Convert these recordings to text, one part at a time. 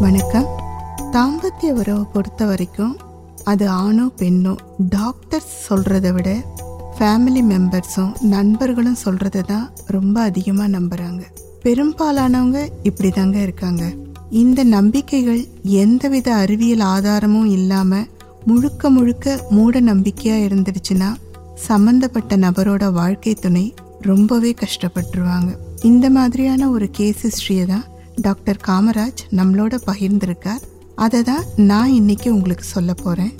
வணக்கம். தாம்பத்திய உறவை பொறுத்த வரைக்கும் அது ஆணோ பெண்ணோ டாக்டர்ஸ் சொல்கிறத விட ஃபேமிலி மெம்பர்ஸும் நண்பர்களும் சொல்கிறத தான் ரொம்ப அதிகமாக நம்புகிறாங்க பெரும்பாலானவங்க இப்படி தாங்க இருக்காங்க. இந்த நம்பிக்கைகள் எந்தவித அறிவியல் ஆதாரமும் இல்லாமல் முழுக்க முழுக்க மூட நம்பிக்கையாக இருந்துடுச்சுன்னா சம்மந்தப்பட்ட நபரோட வாழ்க்கை துணை ரொம்பவே கஷ்டப்பட்டுருவாங்க. இந்த மாதிரியான ஒரு கேஸ் ஹிஸ்ட்ரியை தான் டாக்டர் காமராஜ் நம்மளோட பகிர்ந்திருக்கார். அதை தான் நான் இன்னைக்கு உங்களுக்கு சொல்ல போகிறேன்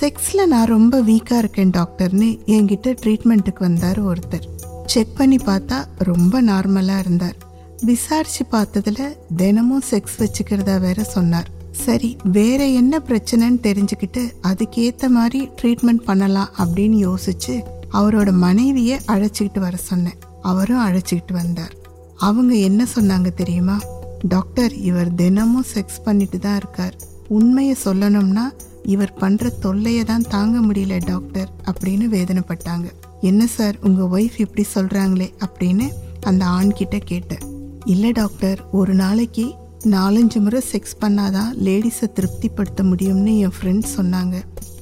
செக்ஸில் நான் ரொம்ப வீக்காக இருக்கேன் டாக்டர்னு என்கிட்ட ட்ரீட்மெண்ட்டுக்கு வந்தார் ஒருத்தர். செக் பண்ணி பார்த்தா ரொம்ப நார்மலாக இருந்தார். விசாரிச்சு பார்த்ததுல தினமும் செக்ஸ் வச்சுக்கிறதா வேற சொன்னார். சரி வேற என்ன பிரச்சனைன்னு தெரிஞ்சுக்கிட்டு அதுக்கேற்ற மாதிரி ட்ரீட்மெண்ட் பண்ணலாம் அப்படின்னு யோசிச்சு அவரோட மனைவியை அழைச்சிக்கிட்டு வர சொன்னேன். அவரும் அழைச்சிக்கிட்டு வந்தார். அவங்க என்ன சொன்னாங்க தெரியுமா? டாக்டர் இவர் தினமும் செக்ஸ் பண்ணிட்டு தான் இருக்கார். உண்மையை சொல்லணும்னா இவர் பண்ற தொல்லையை தான் தாங்க முடியல டாக்டர் அப்படின்னு வேதனைப்பட்டாங்க. என்ன சார் உங்க ஒய்ஃப் இப்படி சொல்றாங்களே? அப்படின்னு அந்த ஆண் கிட்ட கேட்டேன். இல்லை டாக்டர் ஒரு நாளைக்கு நாலஞ்சு முறை செக்ஸ் பண்ணாதான் லேடிஸை திருப்திப்படுத்த முடியும்னு என் ஃப்ரெண்ட்ஸ் சொன்னாங்க.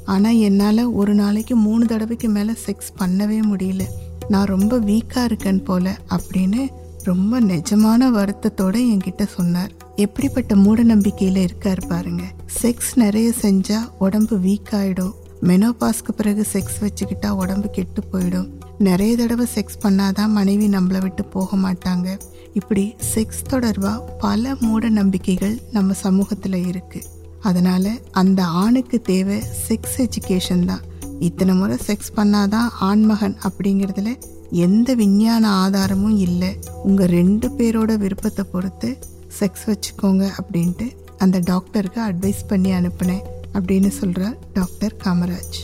ஆனால் என்னால் ஒரு நாளைக்கு மூணு தடவைக்கு மேலே செக்ஸ் பண்ணவே முடியல. நான் ரொம்ப வீக்காக இருக்கேன் போல அப்படின்னு ரொம்ப நிஜமான வருத்தத்தோட என்கிட்ட சொன்னார். எப்படிப்பட்ட மூட நம்பிக்கையில இருக்காரு பாருங்க. செக்ஸ் நிறைய செஞ்சா உடம்பு வீக் ஆயிடும். மெனோபாஸ்க்கு பிறகு செக்ஸ் வச்சுக்கிட்டா உடம்பு கெட்டு போயிடும். நிறைய தடவை செக்ஸ் பண்ணாதான் மனைவி நம்மளை விட்டு போக மாட்டாங்க. இப்படி செக்ஸ் தொடர்பா பல மூட நம்பிக்கைகள் நம்ம சமூகத்துல இருக்கு. அதனால அந்த ஆணுக்கு தேவை செக்ஸ் எஜுகேஷன் தான். இத்தனை முறை செக்ஸ் பண்ணாதான் ஆண்மகன் அப்படிங்கிறதுல எந்த விஞ்ஞான ஆதாரமும் இல்லை. உங்கள் ரெண்டு பேரோட விருப்பத்தை பொறுத்து செக்ஸ் வச்சுக்கோங்க அப்படின்ட்டு அந்த டாக்டருக்கு அட்வைஸ் பண்ணி அனுப்புனேன் அப்படின்னு சொல்கிறார் டாக்டர் காமராஜ்.